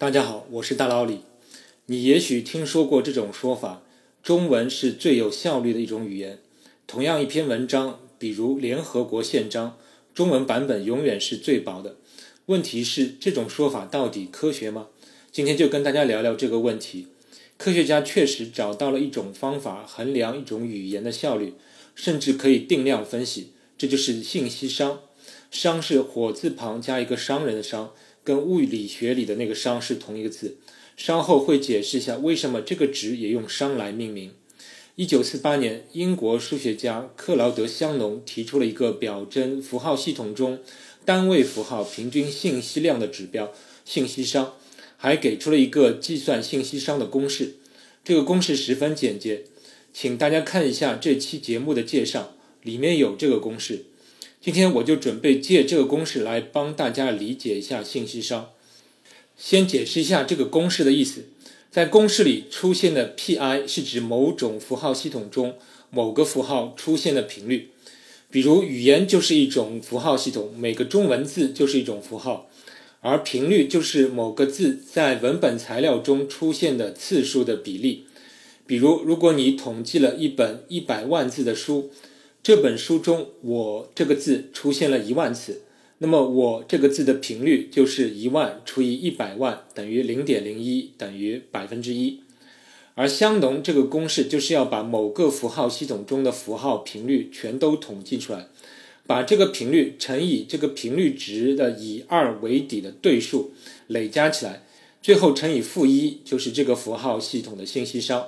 大家好，我是大老李。你也许听说过这种说法：中文是最有效率的一种语言。同样一篇文章，比如联合国宪章，中文版本永远是最薄的。问题是，这种说法到底科学吗？今天就跟大家聊聊这个问题。科学家确实找到了一种方法衡量一种语言的效率，甚至可以定量分析，这就是信息熵。熵是火字旁加一个商人的商，跟物理学里的那个熵是同一个字。稍后会解释一下为什么这个值也用熵来命名。一九四八年，英国数学家克劳德·香农提出了一个表征符号系统中单位符号平均信息量的指标——信息熵，还给出了一个计算信息熵的公式。这个公式十分简洁，请大家看一下这期节目的介绍，里面有这个公式。今天我就准备借这个公式来帮大家理解一下信息熵。先解释一下这个公式的意思。在公式里出现的 pi 是指某种符号系统中某个符号出现的频率，比如语言就是一种符号系统，每个中文字就是一种符号，而频率就是某个字在文本材料中出现的次数的比例。比如，如果你统计了一本一百万字的书，这本书中“我”这个字出现了一万次。那么我这个字的频率就是一万除以一百万等于零点零一等于百分之一，而香农这个公式就是要把某个符号系统中的符号频率全都统计出来，把这个频率乘以这个频率值的以二为底的对数累加起来，最后乘以负一就是这个符号系统的信息熵。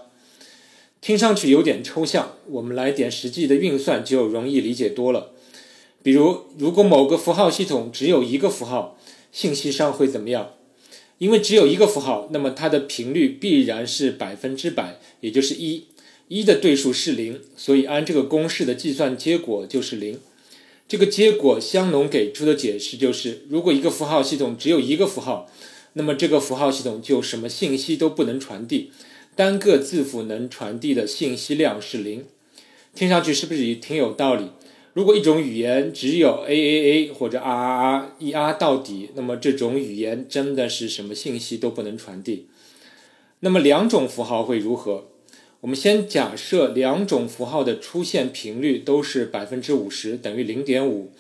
听上去有点抽象，我们来点实际的运算就容易理解多了。比如，如果某个符号系统只有一个符号，信息上会怎么样？因为只有一个符号，那么它的频率必然是百分之百，也就是一。一的对数是零，所以按这个公式的计算结果就是零。这个结果，香农给出的解释就是：如果一个符号系统只有一个符号，那么这个符号系统就什么信息都不能传递，单个字符能传递的信息量是零。听上去是不是也挺有道理？如果一种语言只有 a a a 或者 r r r 一 r 到底，那么这种语言真的是什么信息都不能传递。那么两种符号会如何？我们先假设两种符号的出现频率都是百分之五十，等于零点五。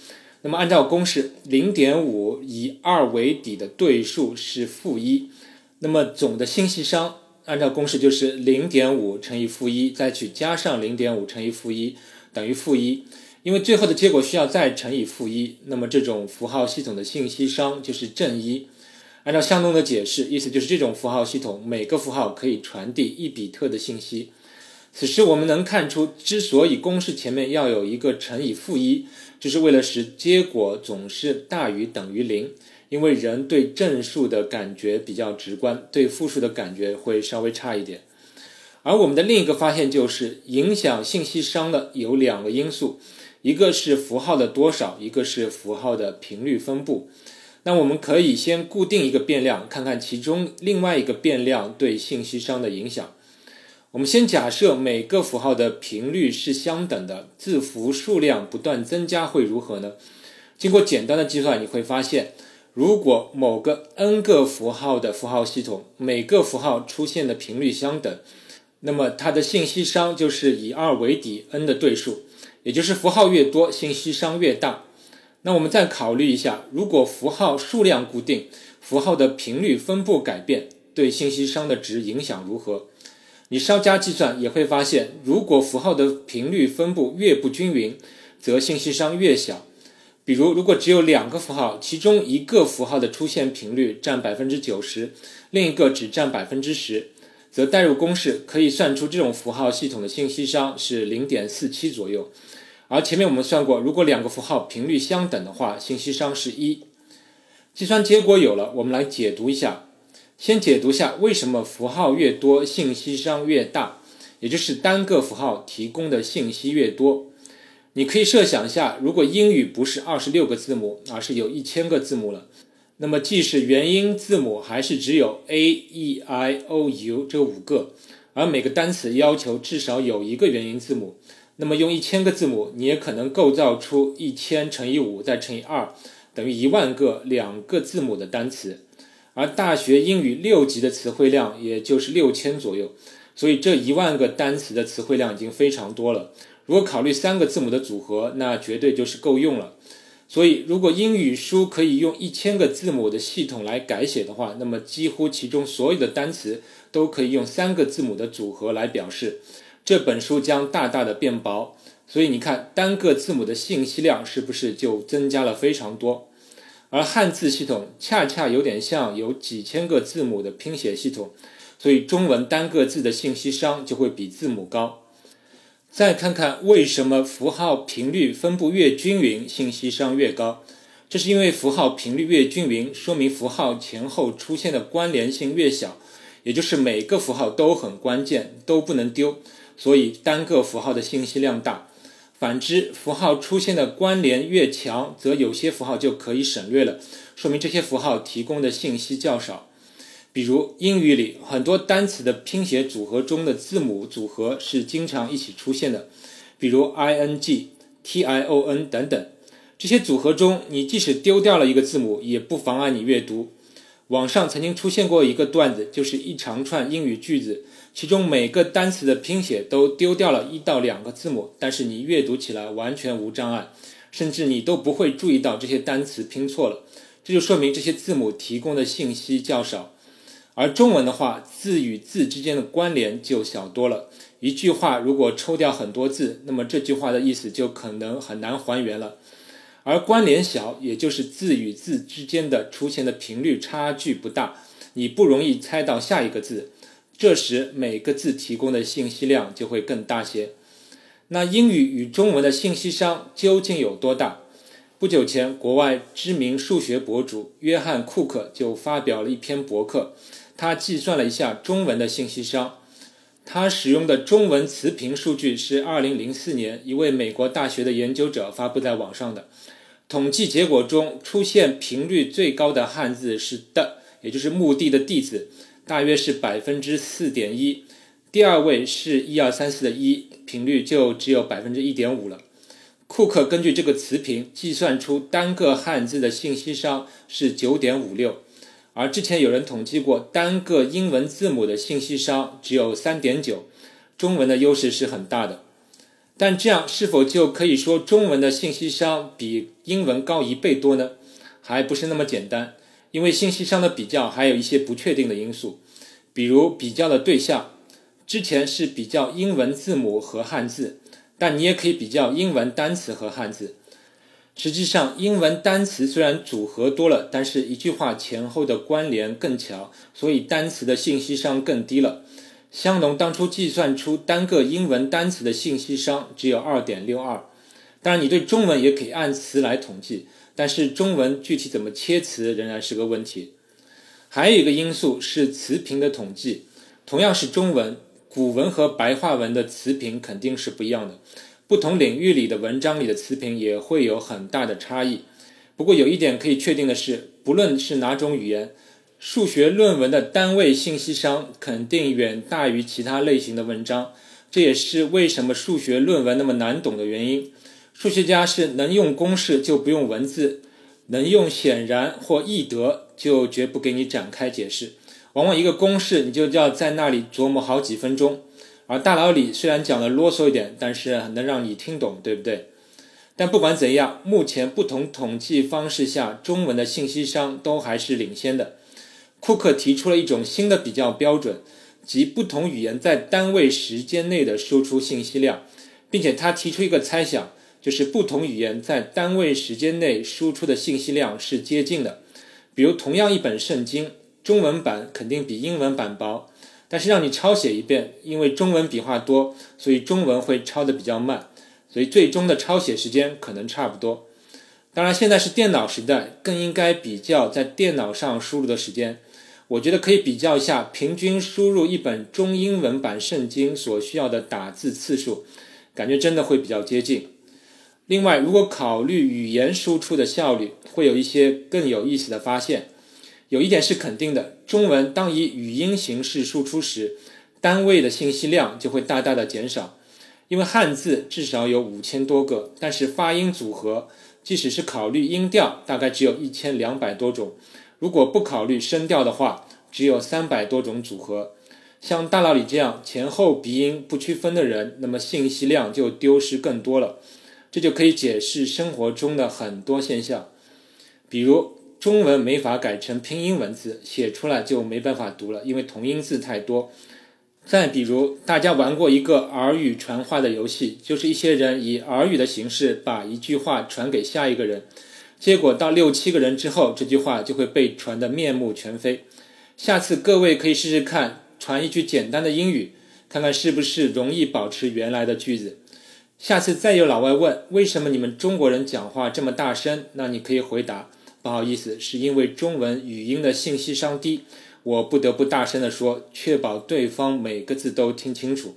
那么按照公式，零点五以二为底的对数是负一。那么总的信息熵按照公式就是零点五乘以负一，再去加上零点五乘以负一，等于负一。因为最后的结果需要再乘以负一，那么这种符号系统的信息熵就是正一。按照向东的解释，意思就是这种符号系统每个符号可以传递一比特的信息。此时我们能看出，之所以公式前面要有一个乘以负一，就是为了使结果总是大于等于零。因为人对正数的感觉比较直观，对负数的感觉会稍微差一点。而我们的另一个发现就是，影响信息熵的有两个因素。一个是符号的多少，一个是符号的频率分布。那我们可以先固定一个变量，看看其中另外一个变量对信息熵的影响。我们先假设每个符号的频率是相等的，字符数量不断增加会如何呢？经过简单的计算，你会发现，如果某个 n 个符号的符号系统每个符号出现的频率相等，那么它的信息熵就是以二为底 n 的对数。也就是符号越多，信息熵越大。那我们再考虑一下，如果符号数量固定，符号的频率分布改变，对信息熵的值影响如何？你稍加计算也会发现，如果符号的频率分布越不均匀，则信息熵越小。比如，如果只有两个符号，其中一个符号的出现频率占百分之九十，另一个只占百分之十，则代入公式可以算出这种符号系统的信息熵是零点四七左右。而前面我们算过，如果两个符号频率相等的话，信息熵是一。计算结果有了，我们来解读一下。先解读下为什么符号越多，信息熵越大，也就是单个符号提供的信息越多。你可以设想一下，如果英语不是二十六个字母，而是有一千个字母了，那么即使元音字母还是只有 a e i o u 这五个，而每个单词要求至少有一个元音字母。那么用一千个字母，你也可能构造出一千乘以五再乘以二等于一万个两个字母的单词。而大学英语六级的词汇量也就是六千左右，所以这一万个单词的词汇量已经非常多了。如果考虑三个字母的组合，那绝对就是够用了。所以，如果英语书可以用一千个字母的系统来改写的话，那么几乎其中所有的单词都可以用三个字母的组合来表示。这本书将大大的变薄。所以你看，单个字母的信息量是不是就增加了非常多？而汉字系统恰恰有点像有几千个字母的拼写系统，所以中文单个字的信息商就会比字母高。再看看为什么符号频率分布越均匀，信息商越高？这是因为符号频率越均匀，说明符号前后出现的关联性越小，也就是每个符号都很关键，都不能丢，所以单个符号的信息量大。反之，符号出现的关联越强，则有些符号就可以省略了，说明这些符号提供的信息较少。比如英语里很多单词的拼写组合中的字母组合是经常一起出现的，比如 i n g、t i o n 等等。这些组合中，你即使丢掉了一个字母，也不妨碍你阅读。网上曾经出现过一个段子，就是一长串英语句子。其中每个单词的拼写都丢掉了一到两个字母，但是你阅读起来完全无障碍，甚至你都不会注意到这些单词拼错了。这就说明这些字母提供的信息较少。而中文的话，字与字之间的关联就小多了。一句话如果抽掉很多字，那么这句话的意思就可能很难还原了。而关联小，也就是字与字之间的出现的频率差距不大，你不容易猜到下一个字。这时每个字提供的信息量就会更大些。那英语与中文的信息商究竟有多大？不久前，国外知名数学博主约翰·库克就发表了一篇博客，他计算了一下中文的信息商。他使用的中文词频数据是2004年一位美国大学的研究者发布在网上的。统计结果中出现频率最高的汉字是的，也就是墓地的地字。大约是百分之四点一，第二位是一二三四的一，频率就只有百分之一点五了。库克根据这个词频计算出单个汉字的信息商是九点五六，而之前有人统计过单个英文字母的信息商只有三点九，中文的优势是很大的。但这样是否就可以说中文的信息商比英文高一倍多呢？还不是那么简单。因为信息商的比较还有一些不确定的因素，比如比较的对象，之前是比较英文字母和汉字，但你也可以比较英文单词和汉字。实际上，英文单词虽然组合多了，但是一句话前后的关联更强，所以单词的信息商更低了。香农当初计算出单个英文单词的信息商只有二点六二，当然你对中文也可以按词来统计。但是中文具体怎么切词仍然是个问题。还有一个因素是词频的统计，同样是中文，古文和白话文的词频肯定是不一样的。不同领域里的文章里的词频也会有很大的差异。不过有一点可以确定的是，不论是哪种语言，数学论文的单位信息商肯定远大于其他类型的文章。这也是为什么数学论文那么难懂的原因。数学家是能用公式就不用文字，能用显然或易得就绝不给你展开解释。往往一个公式你就要在那里琢磨好几分钟，而大脑里虽然讲的啰嗦一点，但是能让你听懂，对不对？但不管怎样，目前不同统计方式下，中文的信息商都还是领先的。库克提出了一种新的比较标准，即不同语言在单位时间内的输出信息量，并且他提出一个猜想。就是不同语言在单位时间内输出的信息量是接近的，比如同样一本圣经，中文版肯定比英文版薄，但是让你抄写一遍，因为中文笔画多，所以中文会抄的比较慢，所以最终的抄写时间可能差不多。当然，现在是电脑时代，更应该比较在电脑上输入的时间。我觉得可以比较一下平均输入一本中英文版圣经所需要的打字次数，感觉真的会比较接近。另外，如果考虑语言输出的效率，会有一些更有意思的发现。有一点是肯定的：中文当以语音形式输出时，单位的信息量就会大大的减少。因为汉字至少有五千多个，但是发音组合，即使是考虑音调，大概只有一千两百多种。如果不考虑声调的话，只有三百多种组合。像大道理这样前后鼻音不区分的人，那么信息量就丢失更多了。这就可以解释生活中的很多现象，比如中文没法改成拼音文字，写出来就没办法读了，因为同音字太多。再比如，大家玩过一个耳语传话的游戏，就是一些人以耳语的形式把一句话传给下一个人，结果到六七个人之后，这句话就会被传得面目全非。下次各位可以试试看。传一句简单的英语，看看是不是容易保持原来的句子。下次再有老外问为什么你们中国人讲话这么大声，那你可以回答：不好意思，是因为中文语音的信息商低，我不得不大声地说，确保对方每个字都听清楚。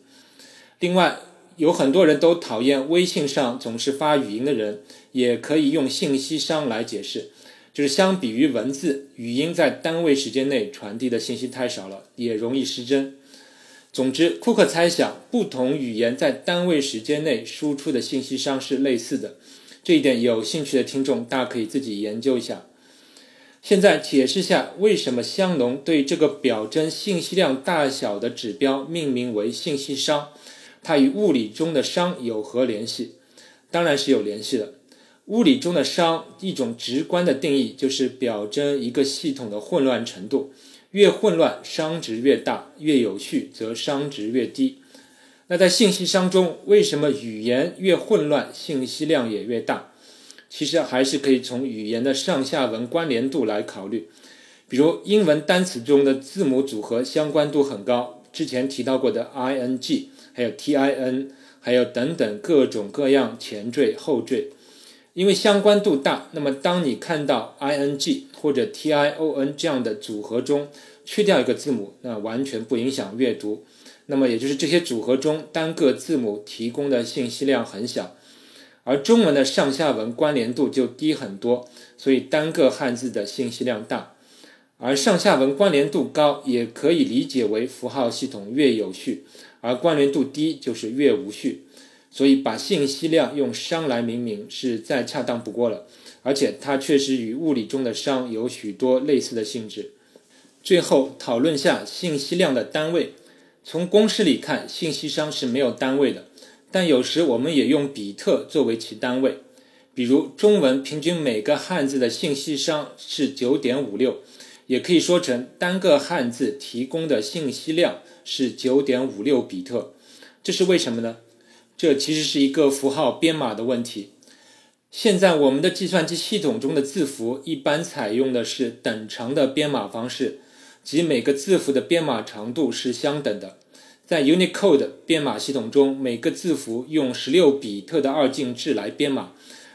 另外，有很多人都讨厌微信上总是发语音的人，也可以用信息商来解释。就是相比于文字，语音在单位时间内传递的信息太少了，也容易失真。总之，库克猜想，不同语言在单位时间内输出的信息商是类似的。这一点有兴趣的听众，大家可以自己研究一下。现在解释下，为什么香农对这个表征信息量大小的指标命名为信息商？它与物理中的熵有何联系？当然是有联系的。物理中的熵，一种直观的定义就是表征一个系统的混乱程度，越混乱熵值越大，越有序则熵值越低。那在信息熵中，为什么语言越混乱，信息量也越大？其实还是可以从语言的上下文关联度来考虑。比如英文单词中的字母组合相关度很高，之前提到过的 i n g，还有 t i n，还有等等各种各样前缀后缀。因为相关度大，那么当你看到 i n g 或者 t i o n 这样的组合中去掉一个字母，那完全不影响阅读。那么也就是这些组合中单个字母提供的信息量很小，而中文的上下文关联度就低很多，所以单个汉字的信息量大。而上下文关联度高，也可以理解为符号系统越有序，而关联度低就是越无序。所以，把信息量用熵来命名是再恰当不过了，而且它确实与物理中的熵有许多类似的性质。最后，讨论下信息量的单位。从公式里看，信息熵是没有单位的，但有时我们也用比特作为其单位。比如，中文平均每个汉字的信息熵是九点五六，也可以说成单个汉字提供的信息量是九点五六比特。这是为什么呢？这其实是一个符号编码的问题。现在我们的计算机系统中的字符一般采用的是等长的编码方式，即每个字符的编码长度是相等的。在 Unicode 编码系统中，每个字符用十六比特的二进制来编码，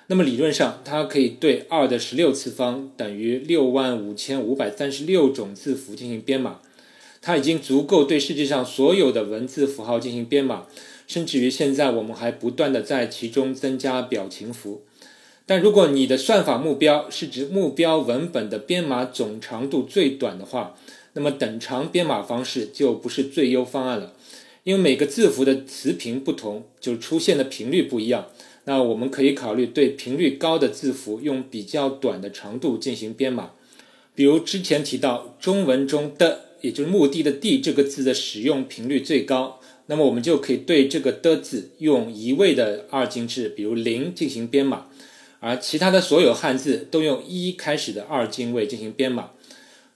那么理论上它可以对二的十六次方等于六万五千五百三十六种字符进行编码。它已经足够对世界上所有的文字符号进行编码。甚至于现在，我们还不断的在其中增加表情符。但如果你的算法目标是指目标文本的编码总长度最短的话，那么等长编码方式就不是最优方案了。因为每个字符的词频不同，就出现的频率不一样。那我们可以考虑对频率高的字符用比较短的长度进行编码。比如之前提到，中文中的，也就是目的的“地”这个字的使用频率最高。那么我们就可以对这个的字用一位的二进制，比如零进行编码，而其他的所有汉字都用一开始的二进位进行编码。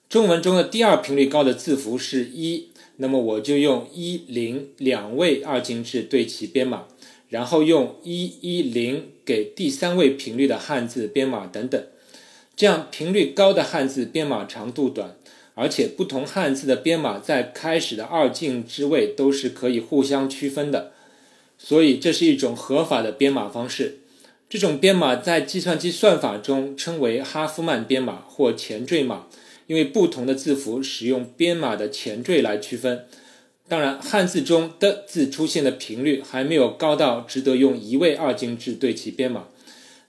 中文中的第二频率高的字符是一，那么我就用一零两位二进制对其编码，然后用一一零给第三位频率的汉字编码等等，这样频率高的汉字编码长度短。而且不同汉字的编码在开始的二进之位都是可以互相区分的，所以这是一种合法的编码方式。这种编码在计算机算法中称为哈夫曼编码或前缀码，因为不同的字符使用编码的前缀来区分。当然，汉字中的字出现的频率还没有高到值得用一位二进制对其编码，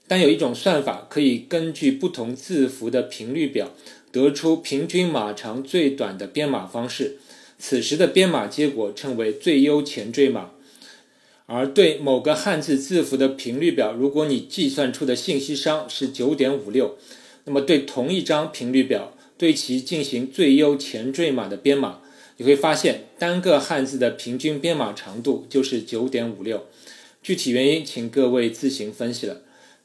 但有一种算法可以根据不同字符的频率表。得出平均码长最短的编码方式，此时的编码结果称为最优前缀码。而对某个汉字字符的频率表，如果你计算出的信息熵是九点五六，那么对同一张频率表，对其进行最优前缀码的编码，你会发现单个汉字的平均编码长度就是九点五六。具体原因，请各位自行分析了。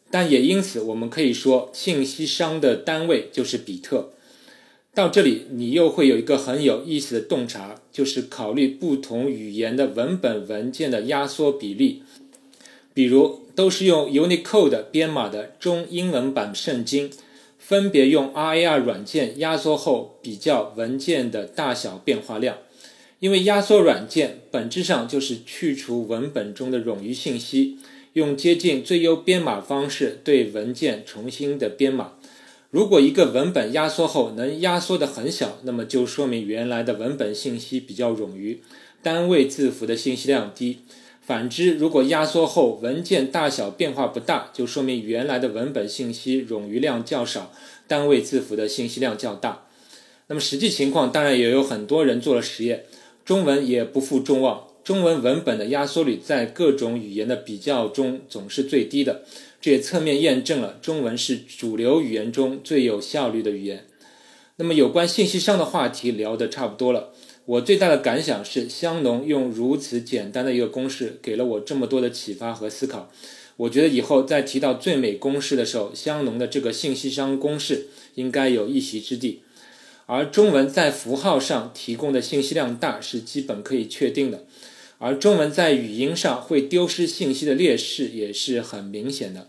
但也因此，我们可以说，信息商的单位就是比特。到这里，你又会有一个很有意思的洞察，就是考虑不同语言的文本文件的压缩比例。比如，都是用 Unicode 编码的中英文版圣经，分别用 RAR 软件压缩后，比较文件的大小变化量。因为压缩软件本质上就是去除文本中的冗余信息，用接近最优编码方式对文件重新的编码。如果一个文本压缩后能压缩的很小，那么就说明原来的文本信息比较冗余，单位字符的信息量低。反之，如果压缩后文件大小变化不大，就说明原来的文本信息冗余量较少，单位字符的信息量较大。那么实际情况当然也有很多人做了实验。中文也不负众望，中文文本的压缩率在各种语言的比较中总是最低的，这也侧面验证了中文是主流语言中最有效率的语言。那么有关信息上的话题聊得差不多了，我最大的感想是香农用如此简单的一个公式给了我这么多的启发和思考。我觉得以后在提到最美公式的时候，香农的这个信息商公式应该有一席之地。而中文在符号上提供的信息量大是基本可以确定的，而中文在语音上会丢失信息的劣势也是很明显的。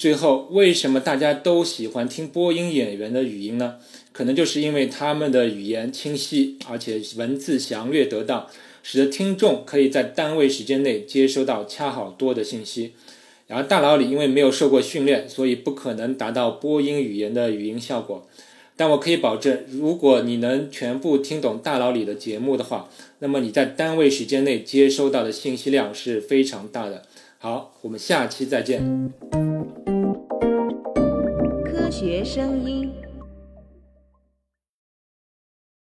最后，为什么大家都喜欢听播音演员的语音呢？可能就是因为他们的语言清晰，而且文字详略得当，使得听众可以在单位时间内接收到恰好多的信息。然而，大脑里因为没有受过训练，所以不可能达到播音语言的语音效果。但我可以保证，如果你能全部听懂大脑里的节目的话，那么你在单位时间内接收到的信息量是非常大的。好，我们下期再见。学声音。